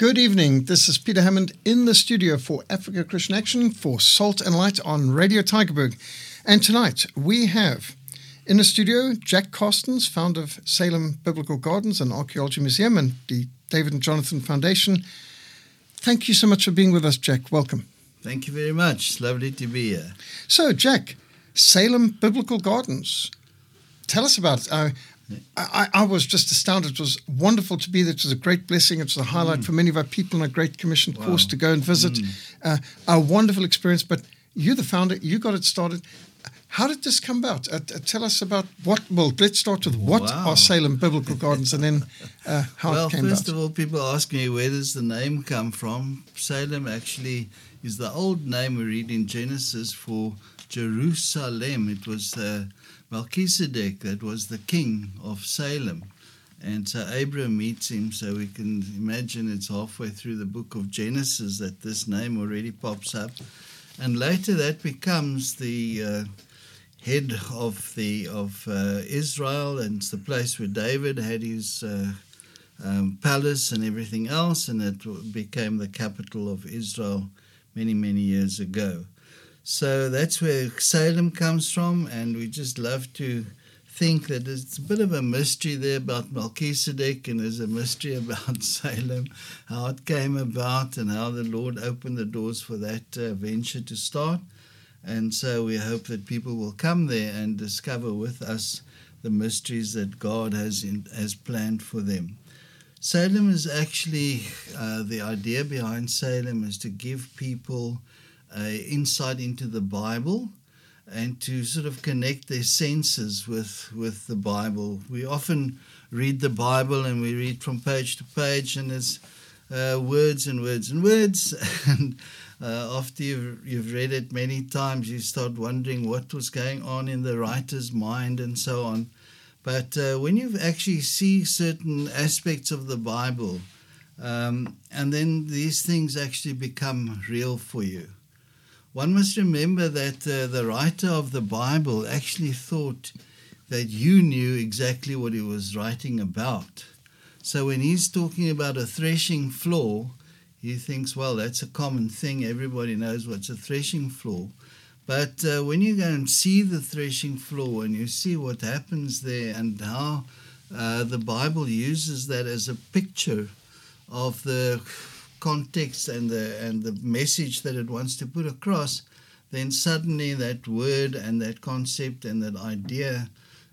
Good evening. This is Peter Hammond in the studio for Africa Christian Action for Salt and Light on Radio Tygerberg. And tonight we have in the studio Jack Carstens, founder of Salem Biblical Gardens and Archaeology Museum and the David and Jonathan Foundation. Thank you so much for being with us, Jack. Welcome. Thank you very much. It's lovely to be here. So, Jack, Salem Biblical Gardens. Tell us about it. Uh, I, I, was just astounded. It was wonderful to be there. It was a great blessing. It was a highlight mm. for many of our people and a great commissioned wow. course to go and visit. Mm. Uh, a wonderful experience. But you, the founder, you got it started. How did this come about? Uh, tell us about what. Well, let's start with what wow. are Salem Biblical Gardens, and then uh, how well, it came about. Well, first of all, people ask me where does the name come from. Salem actually is the old name we read in Genesis for Jerusalem. It was uh, Melchizedek that was the king of Salem. And so Abraham meets him, so we can imagine it's halfway through the book of Genesis that this name already pops up. And later that becomes the uh, head of the of uh, Israel, and it's the place where David had his uh, um, palace and everything else, and it became the capital of Israel many, many years ago. So that's where Salem comes from, and we just love to think that it's a bit of a mystery there about Melchizedek, and there's a mystery about Salem, how it came about, and how the Lord opened the doors for that uh, venture to start. And so we hope that people will come there and discover with us the mysteries that God has in, has planned for them. Salem is actually uh, the idea behind Salem is to give people insight into the Bible and to sort of connect their senses with with the Bible. We often read the Bible and we read from page to page, and there's uh, words and words and words. and uh, after you've, you've read it many times, you start wondering what was going on in the writer's mind and so on. But uh, when you actually see certain aspects of the Bible, um, and then these things actually become real for you. One must remember that uh, the writer of the Bible actually thought that you knew exactly what he was writing about. So when he's talking about a threshing floor, he thinks, well, that's a common thing. Everybody knows what's a threshing floor. But uh, when you go and see the threshing floor and you see what happens there and how uh, the Bible uses that as a picture of the context and the and the message that it wants to put across, then suddenly that word and that concept and that idea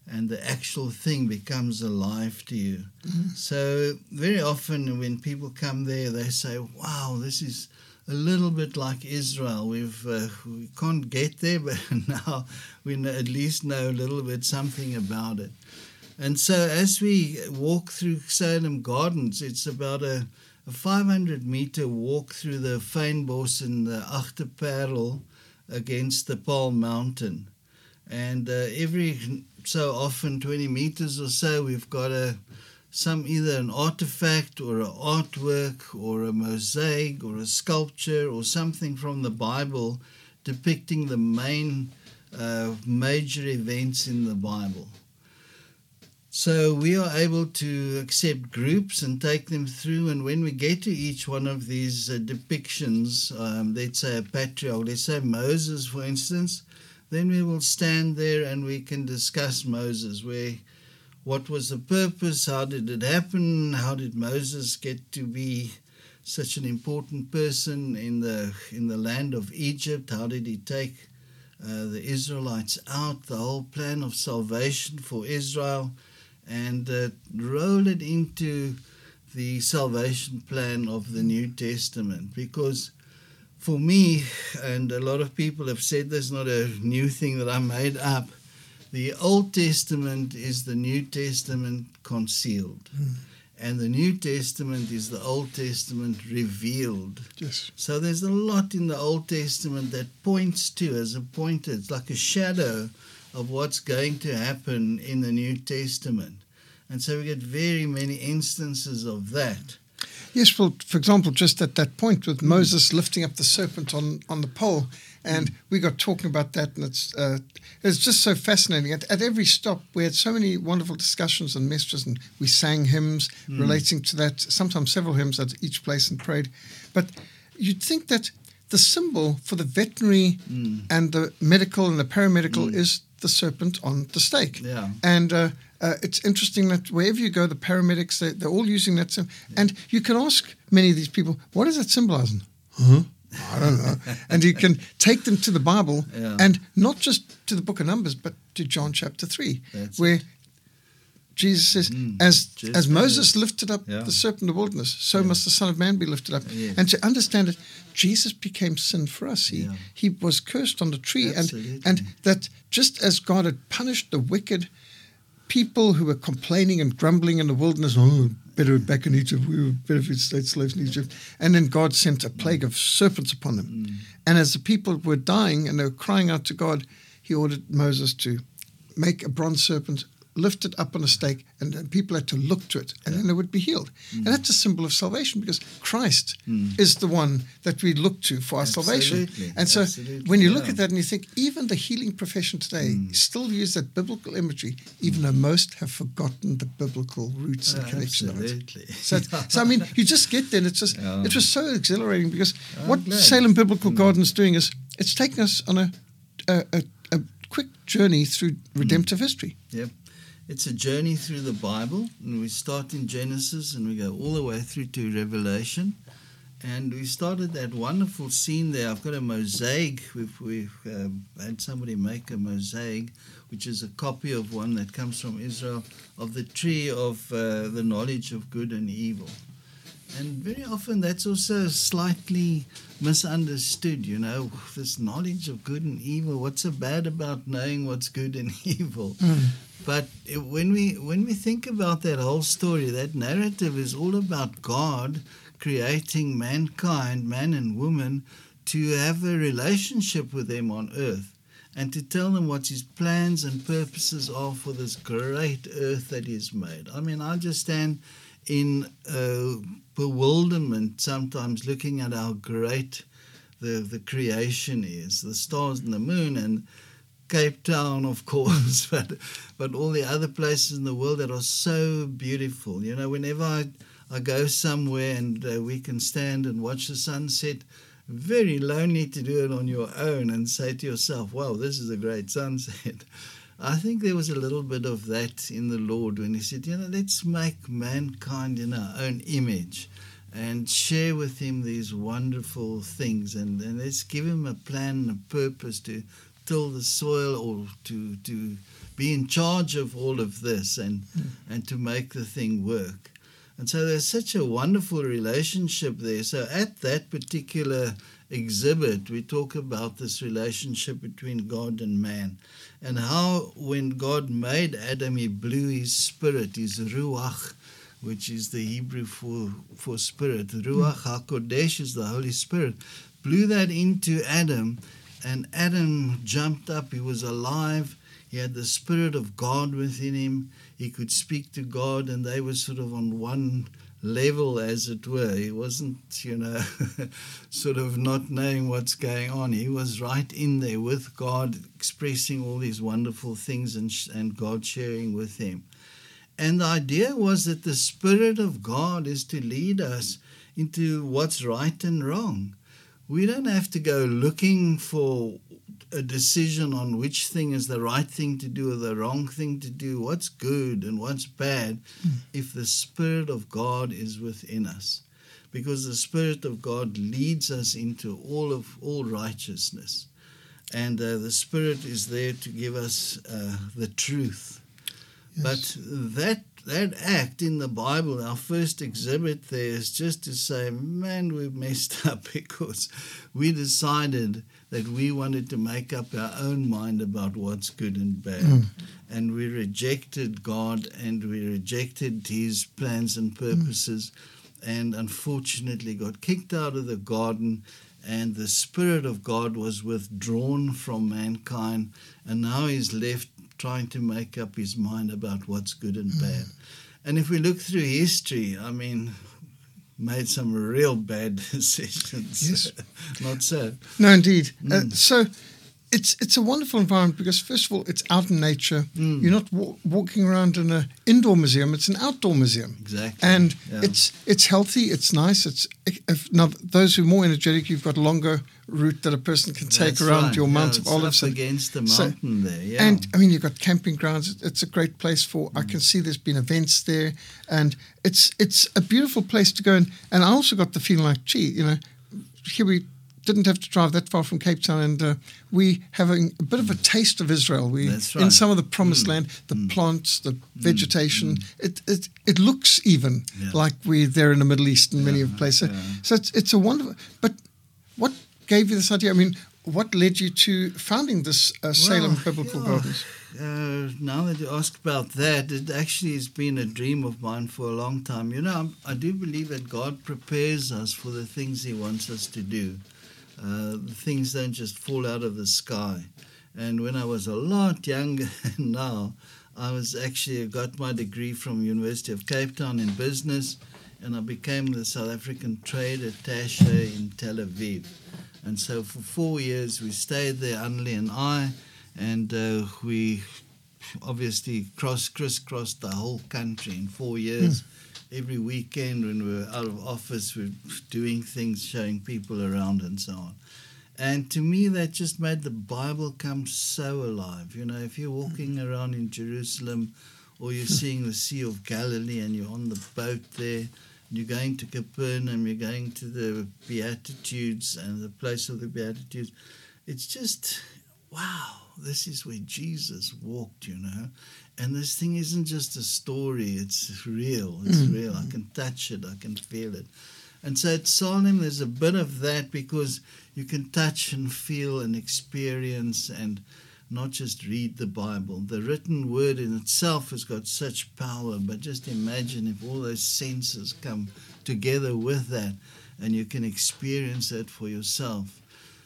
and the actual thing becomes alive to you. Mm-hmm. So very often when people come there, they say, "Wow, this is." a little bit like Israel. We've uh, we can't get there, but now we at least know a little bit something about it. And so as we walk through Salem Gardens, it's about a, a 500 meter walk through the Fynbos and the Agter-Paarl against the Paarl Mountain. And uh, every so often, 20 meters or so, we've got a some either an artifact or an artwork or a mosaic or a sculpture or something from the Bible depicting the main uh, major events in the Bible. So we are able to accept groups and take them through. And when we get to each one of these uh, depictions, um, let's say a patriarch, let's say Moses, for instance, then we will stand there and we can discuss Moses, where what was the purpose? How did it happen? How did Moses get to be such an important person in the in the land of Egypt? How did he take uh, the Israelites out? The whole plan of salvation for Israel, and uh, roll it into the salvation plan of the New Testament because for me, and a lot of people have said this, not a new thing that I made up, the Old Testament is the New Testament concealed. Mm. And the New Testament is the Old Testament revealed. Yes. So there's a lot in the Old Testament that points to, as a pointer, it's like a shadow of what's going to happen in the New Testament. And so we get very many instances of that. Yes, well, for example, just at that point with hmm. Moses lifting up the serpent on, on the pole, and hmm. we got talking about that, and it's uh, it's just so fascinating. At, at every stop, we had so many wonderful discussions and messages, and we sang hymns hmm. relating to that. Sometimes several hymns at each place and prayed. But you'd think that the symbol for the veterinary and the medical and the paramedical is the serpent on the stake. Yeah. And uh, uh, it's interesting that wherever you go, the paramedics, they, they're all using that symbol. And you can ask many of these people, what is does that symbolize? And, Huh? I don't know. and you can take them to the Bible Yeah. and not just to the book of Numbers, but to John chapter 3, That's where Jesus says, mm. as, Just as Moses lifted up Yeah. the serpent in the wilderness, so must the Son of Man be lifted up. And to understand it, Jesus became sin for us. He, Yeah. he was cursed on the tree. And, Absolutely. and that just as God had punished the wicked people who were complaining and grumbling in the wilderness, oh, better back in Egypt, we were better if we stayed slaves in Egypt. And then God sent a plague of serpents upon them. Mm. And as the people were dying and they were crying out to God, he ordered Moses to make a bronze serpent, lift it up on a stake, and then people had to look to it, and then they would be healed. And mm. that's a symbol of salvation because Christ mm. is the one that we look to for our salvation. And so Absolutely, when you look yeah. at that and you think, even the healing profession today mm. still use that biblical imagery, even though most have forgotten the biblical roots and uh, connection of it. So, so I mean, you just get there, and it's just Yeah. it was so exhilarating because I'm what glad. Salem Biblical Garden is doing is it's taking us on a a, a, a quick journey through redemptive history. Yep. It's a journey through the Bible, and we start in Genesis and we go all the way through to Revelation. And we started that wonderful scene there. I've got a mosaic. We've, we've um, had somebody make a mosaic, which is a copy of one that comes from Israel, of the tree of uh, the knowledge of good and evil. And very often that's also slightly misunderstood, you know, this knowledge of good and evil. What's so bad about knowing what's good and evil? Hmm. But when we when we think about that whole story, that narrative is all about God creating mankind, man and woman, to have a relationship with them on earth and to tell them what his plans and purposes are for this great earth that he's made. I mean, I just stand in uh, bewilderment sometimes looking at how great the, the creation is the stars and the moon and Cape Town, of course, but but all the other places in the world that are so beautiful. You know, whenever I, I go somewhere and uh, we can stand and watch the sunset, very lonely to do it on your own and say to yourself, "Wow, this is a great sunset." I think there was a little bit of that in the Lord when He said, "You know, let's make mankind in our own image." And share with him these wonderful things, and, and let's give him a plan and a purpose to till the soil or to to be in charge of all of this and hmm. and to make the thing work. And so there's such a wonderful relationship there. So at that particular exhibit, we talk about this relationship between God and man and how when God made Adam, he blew his spirit, his ruach, which is the Hebrew for, for spirit. Ruach HaKodesh is the Holy Spirit. Blew that into Adam and Adam jumped up. He was alive. He had the Spirit of God within him. He could speak to God, and they were sort of on one level, as it were. He wasn't, you know, sort of not knowing what's going on. He was right in there with God, expressing all these wonderful things and, and God sharing with him. And the idea was that the Spirit of God is to lead us into what's right and wrong. We don't have to go looking for a decision on which thing is the right thing to do or the wrong thing to do, what's good and what's bad, if the Spirit of God is within us. Because the Spirit of God leads us into all of all righteousness. And uh, the Spirit is there to give us uh, the truth. But that that act in the Bible, our first exhibit there is just to say, man, we've messed up because we decided that we wanted to make up our own mind about what's good and bad. Mm. And we rejected God and we rejected his plans and mm. purposes and unfortunately got kicked out of the garden and the spirit of God was withdrawn from mankind and now he's left trying to make up his mind about what's good and mm. bad. And if we look through history, I mean, made some real bad decisions. Yes. Not so. No, indeed. Uh, Mm. so it's it's a wonderful environment because first of all, it's out in nature. Mm. You're not wa- walking around in an indoor museum; it's an outdoor museum. Exactly. And Yeah. it's it's healthy, it's nice. It's if, now those who are more energetic, you've got a longer route that a person can take That's around right. your Yeah, Mount of it's Olives. up and- against the so- mountain there. Yeah. And I mean, you've got camping grounds. It's a great place for. I Mm. can see there's been events there, and it's it's a beautiful place to go. And and I also got the feeling like, gee, you know, here we didn't have to drive that far from Cape Town, and uh, we having a bit of a taste of Israel. We That's in some of the promised Mm. land, the Mm. plants, the vegetation. It, it it looks even Yeah. like we're there in the Middle East in many Yeah, of places. yeah. So it's it's a wonderful. But what gave you this idea? I mean. What led you to founding this uh, Salem Well, Biblical. Gardens? Uh, now that you ask about that, it actually has been a dream of mine for a long time. You know, I'm- I do believe that God prepares us for the things He wants us to do. Uh, things don't just fall out of the sky. And when I was a lot younger than now, I was actually got my degree from University of Cape Town in business, and I became the South African trade attaché in Tel Aviv. And so for four years we stayed there, Annelie and I, and uh, we obviously cross crisscrossed the whole country in four years. Every weekend when we were out of office, we were doing things, showing people around, and so on. And to me, that just made the Bible come so alive. You know, if you're walking mm-hmm. around in Jerusalem or you're seeing the Sea of Galilee and you're on the boat there, you're going to Capernaum, you're going to the Beatitudes and the place of the Beatitudes, it's just, wow, this is where Jesus walked, you know. And this thing isn't just a story, it's real. It's Mm. real. I can touch it, I can feel it. And so at Salem, there's a bit of that because you can touch and feel and experience and not just read the Bible. The written word in itself has got such power, but just imagine if all those senses come together with that and you can experience it for yourself.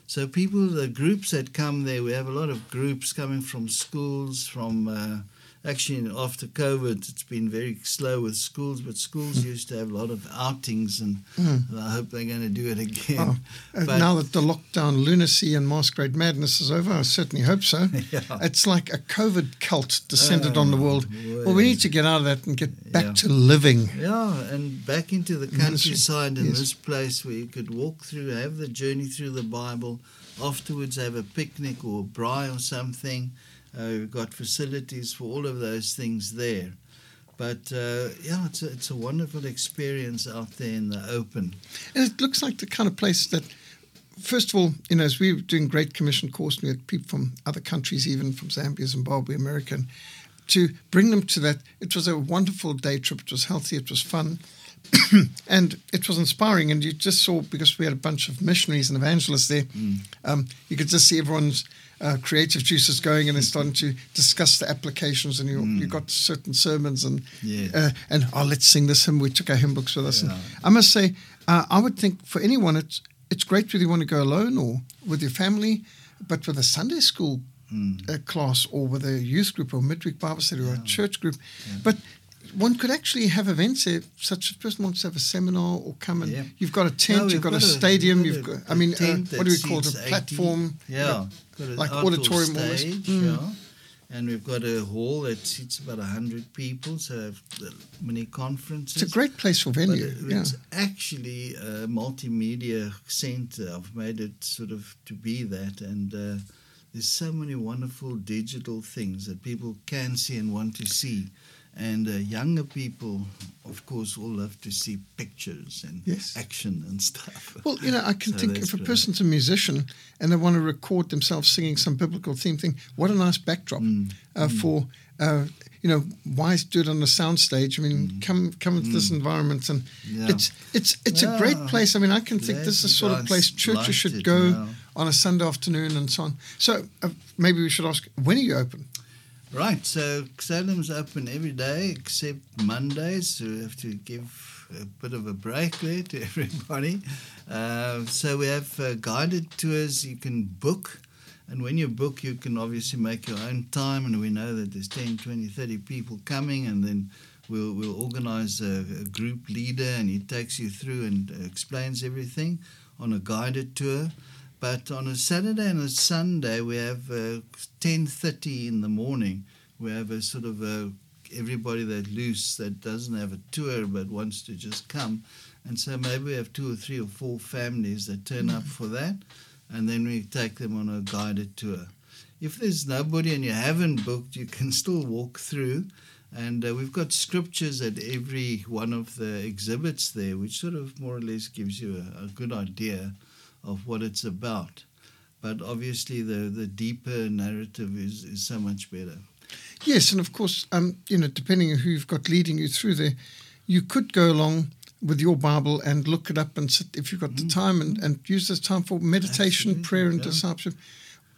So, people, the groups that come there, we have a lot of groups coming from schools, from uh, actually after COVID, it's been very slow with schools, but schools used to have a lot of outings, and Mm. I hope they're going to do it again. Oh, uh, But- now that the lockdown lunacy and masquerade madness is over, I certainly hope so. Yeah. It's like a COVID cult descended on the Oh, world. Well, we need to get out of that and get back Yeah. to living. Yeah, and back into the countryside in Yes. this place where you could walk through, have the journey through the Bible, afterwards have a picnic or a braai or something. Uh, we've got facilities for all of those things there. But uh, yeah, it's a, it's a wonderful experience out there in the open. And it looks like the kind of place that, first of all, you know, as we were doing Great Commission course, and we had people from other countries, even from Zambia, Zimbabwe, America, and to bring them to that. It was a wonderful day trip. It was healthy. It was fun. and it was inspiring. And you just saw, because we had a bunch of missionaries and evangelists there, um, you could just see everyone's uh, creative juices going and they're starting to discuss the applications. And you, you got certain sermons and, Yes. uh, and oh, let's sing this hymn. We took our hymn books with us. Yeah. I must say, uh, I would think for anyone, it's, it's great whether you want to go alone or with your family, but with a Sunday school Mm. uh, class or with a youth group or midweek Bible study or a church group. Yeah. But one could actually have events there, such as a person wants to have a seminar or come and Yeah. you've got a tent, No, you've got, a got a- stadium, you've got got, a- I mean, uh, what do we call it? A seats 80. platform? Yeah, got like auditorium stage, Mm. yeah. And we've got a hall that seats about 100 people, so have many conferences. It's a great place for venue. it- yeah. it's actually a multimedia center. I've made it sort of to be that, and uh, there's so many wonderful digital things that people can see and want to see. And uh, younger people, of course, all love to see pictures and Yes. action and stuff. Well, you know, I can So think if a great. person's a musician and they want to record themselves singing some biblical theme thing, what a nice backdrop Mm, uh, for, uh, you know, why do it on the soundstage? I mean, come come into this environment and Mm. Yeah. it's it's it's a great place. I mean, I can think Glad this is the sort of place churches should go yeah. on a Sunday afternoon and so on. So uh, maybe we should ask, when are you open? Right, so Salem's open every day except Mondays, so we have to give a bit of a break there to everybody. Uh, so we have uh, guided tours you can book, and when you book, you can obviously make your own time, and we know that there's 10, 20, 30 people coming, and then we'll, we'll organize a, a, group leader and he takes you through and explains everything on a guided tour. But on a Saturday and a Sunday, we have uh, 10.30 in the morning. We have a sort of a, everybody that loose that doesn't have a tour but wants to just come. And so maybe we have two or three or four families that turn up for that. And then we take them on a guided tour. If there's nobody and you haven't booked, you can still walk through and uh, we've got scriptures at every one of the exhibits there, which sort of more or less gives you a, a good idea of what it's about. But obviously, the, the deeper narrative is, is so much better. Yes, and of course, um, you know, depending on who you've got leading you through there, you could go along with your Bible and look it up and sit if you've got mm-hmm. the time and, and use this time for meditation, Absolutely, prayer, and yeah. discipleship.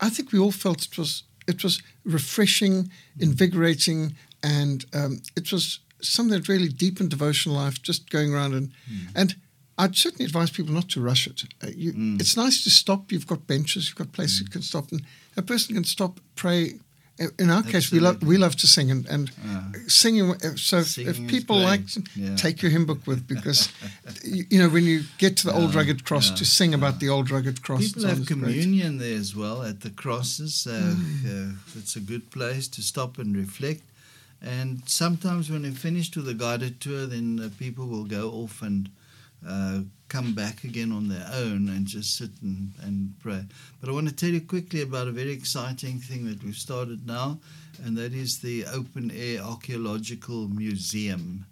I think we all felt it was it was refreshing, invigorating, and um, it was something that really deepened devotional life. Just going around and mm. and I'd certainly advise people not to rush it. Uh, you, mm. It's nice to stop. You've got benches, you've got places mm. you can stop, and a person can stop, pray. In our Absolutely. case, we love we love to sing, and, and uh, singing. So singing if people like, yeah. take your hymn book with because you, you, know when you get to the old rugged cross to sing about the old rugged cross. People have communion great. there as well at the crosses. Uh, mm. Uh, it's a good place to stop and reflect. And sometimes when they're finished with the guided tour, then uh, people will go off and uh, come back again on their own and just sit and, and pray. But I want to tell you quickly about a very exciting thing that we've started now, and that is the Open Air Archaeological Museum.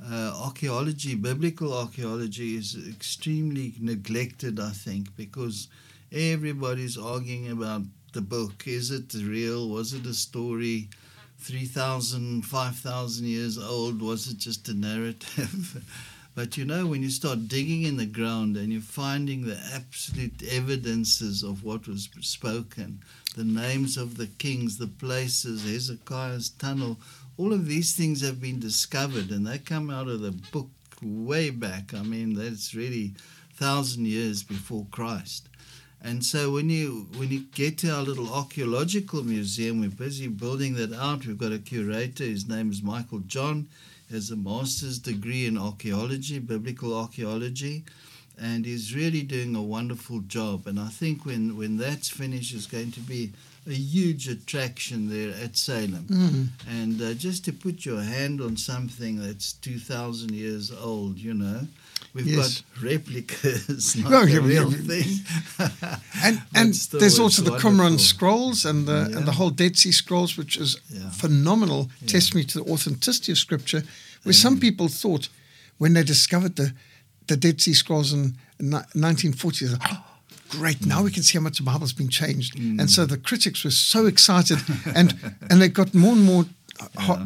Uh, archaeology, biblical archaeology, is extremely neglected, I think, because everybody's arguing about the book. Is it real? Was it a story? 3,000, 5,000 years old? Was it just a narrative? but you know, when you start digging in the ground and you're finding the absolute evidences of what was spoken, the names of the kings, the places, Hezekiah's tunnel, all of these things have been discovered and they come out of the book way back. I mean, that's really thousand years before Christ. And so when you when you get to our little archaeological museum, we're busy building that out. We've got a curator. His name is Michael John. Has a master's degree in archaeology, biblical archaeology, and he's really doing a wonderful job. And I think when when that's finished, it's going to be a huge attraction there at Salem. Mm-hmm. And uh, just to put your hand on something that's two thousand years old, you know We've yes. got replicas, not the real thing. and and there's also the Qumran scrolls and the yeah. and the whole Dead Sea Scrolls, which is yeah. phenomenal yeah. testimony to the authenticity of Scripture. Where some people thought when they discovered the the Dead Sea Scrolls in 1940s, oh, great, now we can see how much the Bible's been changed. Mm. And so the critics were so excited, and and they got more and more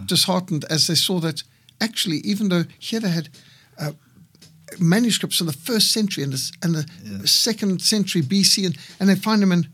disheartened as they saw that actually, even though here they had uh, manuscripts from the first century and the, and the yeah. second century BC, and, and they find them in.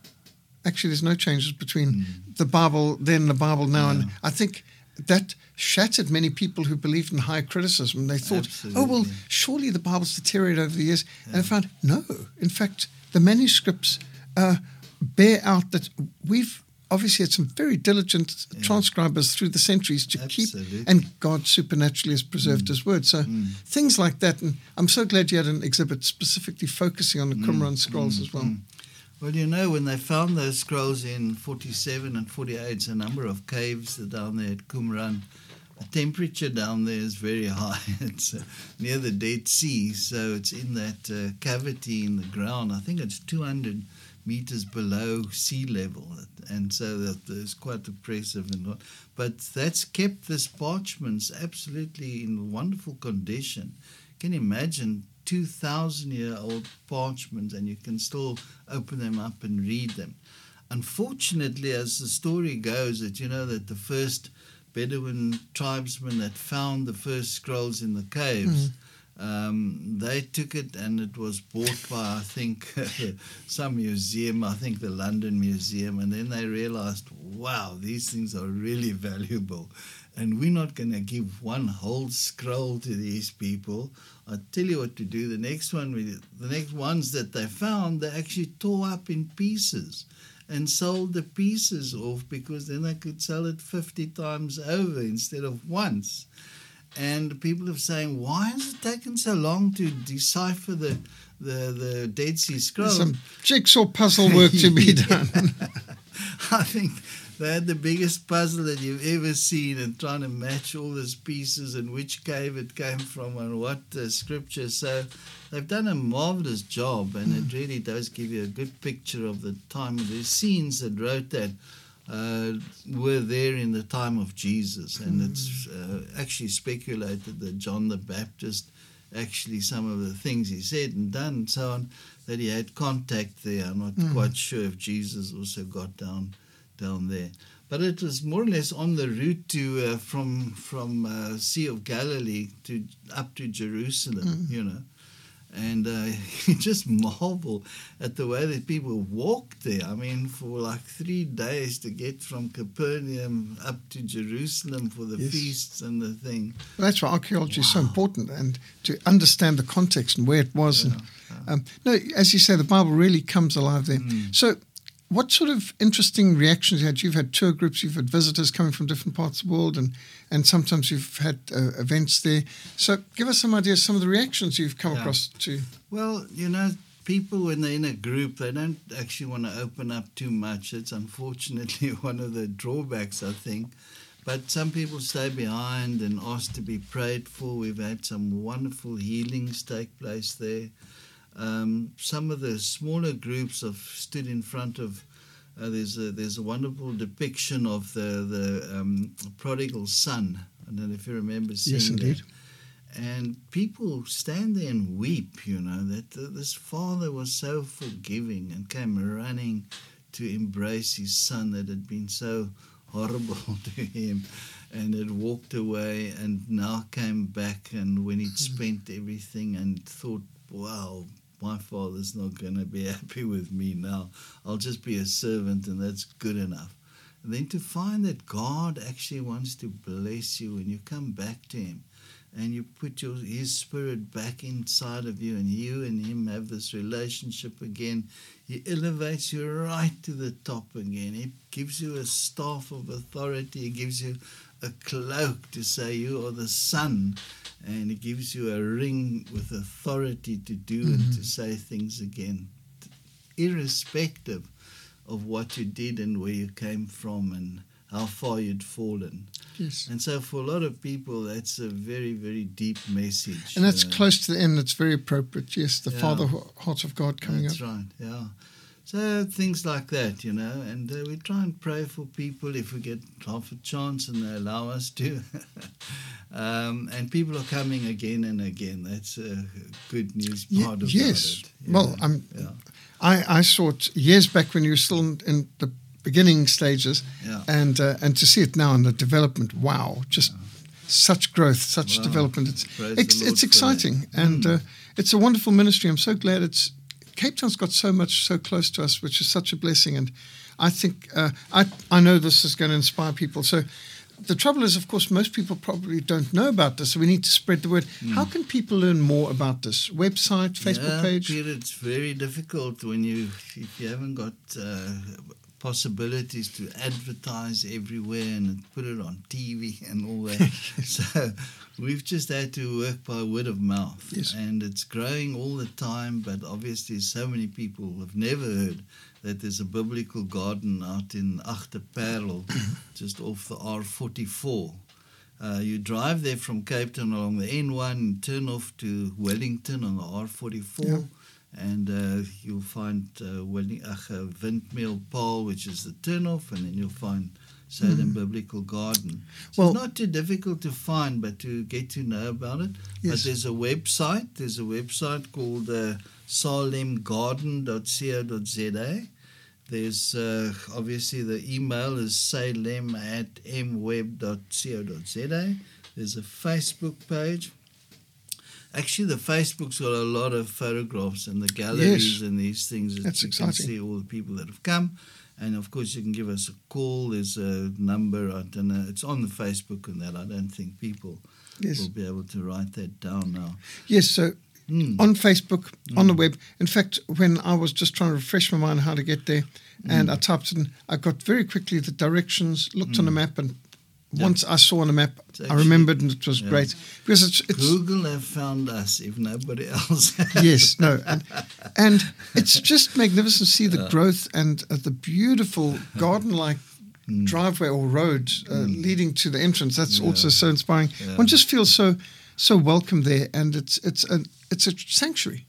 Actually, there's no changes between mm. the Bible then and the Bible now, yeah. and I think that shattered many people who believed in high criticism. They thought, Absolutely. oh well, surely the Bible's deteriorated over the years, yeah. and I found no. In fact, the manuscripts uh, bear out that we've obviously had some very diligent yeah. transcribers through the centuries to Absolutely. keep, and God supernaturally has preserved mm. His word. So mm. things like that. And I'm so glad you had an exhibit specifically focusing on the mm. Qumran scrolls as well. Mm. Well, you know, when they found those scrolls in 47 and 48, a number of caves down there at Qumran. The temperature down there is very high. It's uh, near the Dead Sea, so it's in that uh, cavity in the ground. I think it's 200 meters below sea level, and so that is quite oppressive and. But that's kept this parchments absolutely in wonderful condition. Can you imagine two thousand year old parchments, and you can still open them up and read them. Unfortunately, as the story goes, that you know that the first Bedouin tribesmen that found the first scrolls in the caves. Mm um, they took it and it was bought by, I think, some museum, I think the London Museum, and then they realized, wow, these things are really valuable. And we're not going to give one whole scroll to these people. I'll tell you what to do. The next one, the next ones that they found, they actually tore up in pieces and sold the pieces off because then I could sell it 50 times over instead of once. and people are saying, why has it taken so long to decipher the the, the Dead Sea Scrolls? Some jigsaw puzzle work to be done. I think they had the biggest puzzle that you've ever seen and trying to match all those pieces and which cave it came from and what uh, scripture. So they've done a marvelous job, and mm. it really does give you a good picture of the time. The scenes that wrote that uh, were there in the time of Jesus, and mm. it's uh, actually speculated that John the Baptist actually some of the things he said and done and so on that he had contact there. I'm not mm. quite sure if Jesus also got down down there. But it was more or less on the route to uh, from from uh, Sea of Galilee to up to Jerusalem, mm. you know, and uh, you just marvel at the way that people walked there. I mean, for like three days to get from Capernaum up to Jerusalem for the yes. feasts and the thing. Well, that's why archaeology wow. is so important, and to understand the context and where it was. Yeah. And um, no, as you say, the Bible really comes alive there. Mm. So what sort of interesting reactions you had? You've had tour groups, you've had visitors coming from different parts of the world, and, and sometimes you've had uh, events there. So, give us some ideas, some of the reactions you've come yeah. across to. Well, you know, people when they're in a group, they don't actually want to open up too much. It's unfortunately one of the drawbacks, I think. But some people stay behind and ask to be prayed for. We've had some wonderful healings take place there. Um, some of the smaller groups have stood in front of. Uh, there's a there's a wonderful depiction of the the um, prodigal son. I don't know if you remember seeing yes, indeed. That. And people stand there and weep. You know that uh, this father was so forgiving and came running to embrace his son that had been so horrible to him and had walked away and now came back and when he'd hmm. spent everything and thought wow my father's not going to be happy with me now. I'll just be a servant, and that's good enough. And then to find that God actually wants to bless you when you come back to Him and you put your, His Spirit back inside of you, and you and Him have this relationship again. He elevates you right to the top again. He gives you a staff of authority, He gives you a cloak to say you are the Son and it gives you a ring with authority to do mm-hmm. and to mm-hmm. say things again, irrespective of what you did and where you came from and how far you'd fallen. Yes. And so for a lot of people, that's a very, very deep message. And that's uh, close to the end. It's very appropriate. Yes, the yeah, Father Heart of God coming that's up. That's right, yeah. So things like that, you know, and uh, we try and pray for people if we get half a chance and they allow us to. um, and people are coming again and again. That's a good news part of yes. it. Well, I'm, yeah. I, I saw it years back when you were still in, in the beginning stages, yeah. and uh, and to see it now in the development, wow, just yeah. such growth, such development. It's it's, it's exciting, and mm. uh, it's a wonderful ministry. I'm so glad it's Cape Town's got so much so close to us, which is such a blessing. And I think uh, I I know this is going to inspire people. So the trouble is, of course, most people probably don't know about this. So we need to spread the word. Mm. How can people learn more about this? Website, Facebook yeah, page? Peter, it's very difficult when you if you haven't got uh, possibilities to advertise everywhere and put it on TV and all that. so we've just had to work by word of mouth. Yes. And it's growing all the time, but obviously, so many people have never heard that there's a biblical garden out in Agter-Paarl, just off the R44. Uh, you drive there from Cape Town along the N1 and turn off to Wellington on the R44. Yeah and uh, you'll find uh, uh, Windmeelpaal, which is the turnoff, and then you'll find Salem mm. Biblical Garden. So well, it's not too difficult to find, but to get to know about it. Yes. But there's a website. There's a website called uh, salemgarden.co.za. There's uh, obviously the email is salem at mweb.co.za. There's a Facebook page Actually, the Facebook's got a lot of photographs and the galleries yes. and these things. That That's you exciting. can see all the people that have come. And of course, you can give us a call. There's a number. I don't know. It's on the Facebook and that. I don't think people yes. will be able to write that down now. Yes. So mm. on Facebook, mm. on the web. In fact, when I was just trying to refresh my mind how to get there, mm. and I typed in, I got very quickly the directions, looked on the hmm. map, and once I saw on a map, It's I remembered, and it was yeah. great because it's, it's Google have found us if nobody else. yes, no, and, and it's just magnificent to see the growth and uh, the beautiful garden-like driveway or road uh, leading to the entrance. That's also so inspiring. Yeah. One just feels so so welcome there, and it's it's a it's a sanctuary.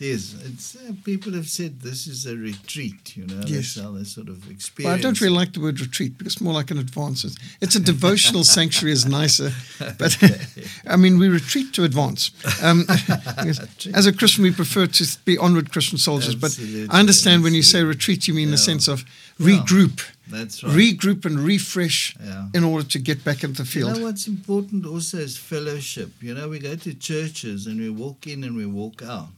It is. It's, uh, people have said this is a retreat, you know. Yes. That's how they sort of experience Well, I don't really like the word retreat because it's more like an advance. It's, a devotional sanctuary is nicer, but I mean we retreat to advance. Um, as a Christian, we prefer to be onward Christian soldiers. Absolutely, but I understand when you say retreat, you mean the sense of Yeah. regroup, That's right. regroup and refresh Yeah. in order to get back into the You field. know what's important also is fellowship. You know, we go to churches and we walk in and we walk out.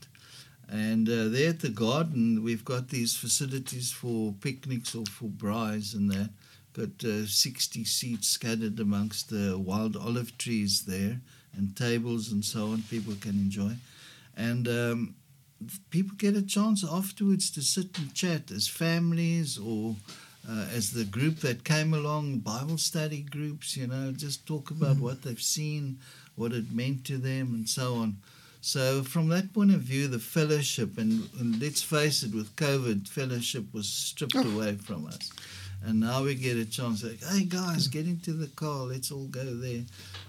And uh, there at the garden, we've got these facilities for picnics or for braais and that. Got uh, 60 seats scattered amongst the wild olive trees there and tables and so on people can enjoy. And um, people get a chance afterwards to sit and chat as families or uh, as the group that came along, Bible study groups, you know, just talk about what they've seen, what it meant to them, and so on. So, from that point of view, the fellowship, and, and let's face it, with COVID, fellowship was stripped Oh. away from us. And now we get a chance, like, hey guys, get into the car, let's all go there.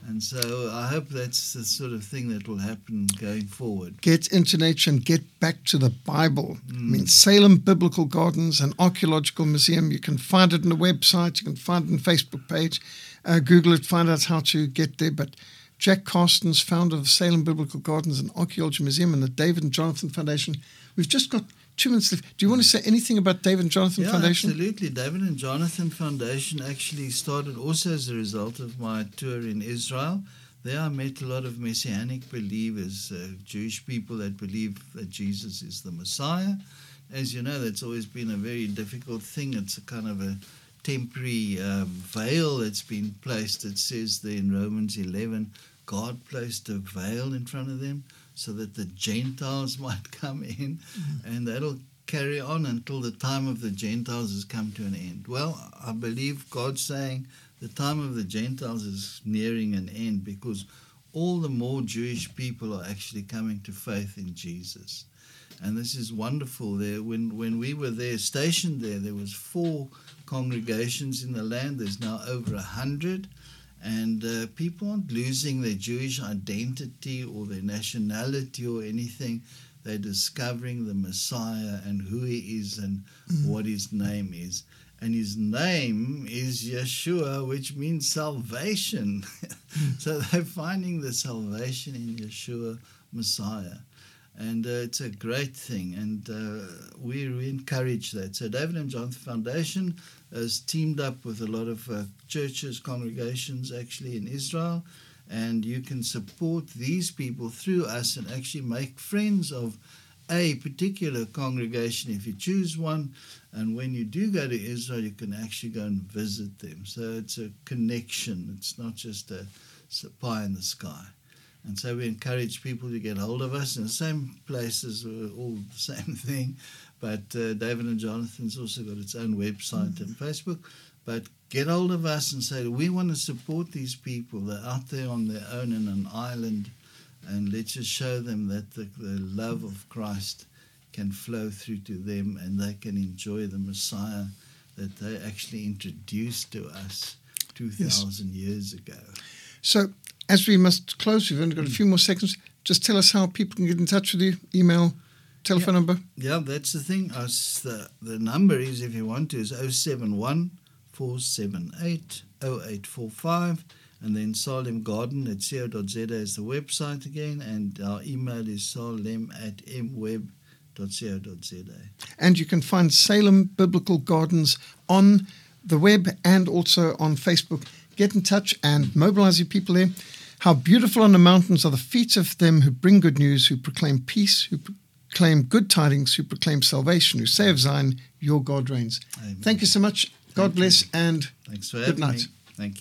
And so I hope that's the sort of thing that will happen going forward. Get into nature and get back to the Bible. I Mm. mean, Salem Biblical Gardens and Archaeological Museum. You can find it on the website. You can find it on Facebook page. Uh, Google it. Find out how to get there. But Jack Carstens, founder of Salem Biblical Gardens and Archaeology Museum and the David and Jonathan Foundation. We've just got two minutes left. Do you want to say anything about David and Jonathan yeah, Foundation? absolutely. David and Jonathan Foundation actually started also as a result of my tour in Israel. There I met a lot of Messianic believers, uh, Jewish people that believe that Jesus is the Messiah. As you know, that's always been a very difficult thing. It's a kind of a temporary um, veil that's been placed. It says there in Romans 11, God placed a veil in front of them so that the Gentiles might come in, mm-hmm. and that'll carry on until the time of the Gentiles has come to an end. Well, I believe God's saying the time of the Gentiles is nearing an end because all the more Jewish people are actually coming to faith in Jesus. And this is wonderful. There, when when we were there, stationed there, there was four congregations in the land. There's now over a hundred, and uh, people aren't losing their Jewish identity or their nationality or anything. They're discovering the Messiah and who he is and what his name is. And his name is Yeshua, which means salvation. so they're finding the salvation in Yeshua, Messiah. And uh, it's a great thing. And uh, we, we encourage that. So David and Jonathan Foundation has teamed up with a lot of uh, churches, congregations actually in Israel and you can support these people through us and actually make friends of a particular congregation if you choose one. And when you do go to Israel, you can actually go and visit them. So it's a connection, it's not just a, a pie in the sky. And so we encourage people to get hold of us in the same places, we're all the same thing. But uh, David and Jonathan's also got its own website and Facebook. But get hold of us and say, we want to support these people. They're out there on their own in an island, and let's just show them that the, the love of Christ can flow through to them and they can enjoy the Messiah that they actually introduced to us 2,000 years ago. So, as we must close, we've only got a few more seconds. Just tell us how people can get in touch with you. Email, telephone number. Yeah, that's the thing. Uh, Us, the, the number is, if you want to, is 071 478 0845. And then Salem Garden at co.za is the website again. And our email is salem at mweb.co.za. And you can find Salem Biblical Gardens on the web and also on Facebook. Get in touch and mobilize your people there. How beautiful on the mountains are the feet of them who bring good news, who proclaim peace, who proclaim good tidings, who proclaim salvation, who say of Zion, your God reigns. Amen. Thank you so much. God Thank you. bless and Thanks for Good night. me. Thank you.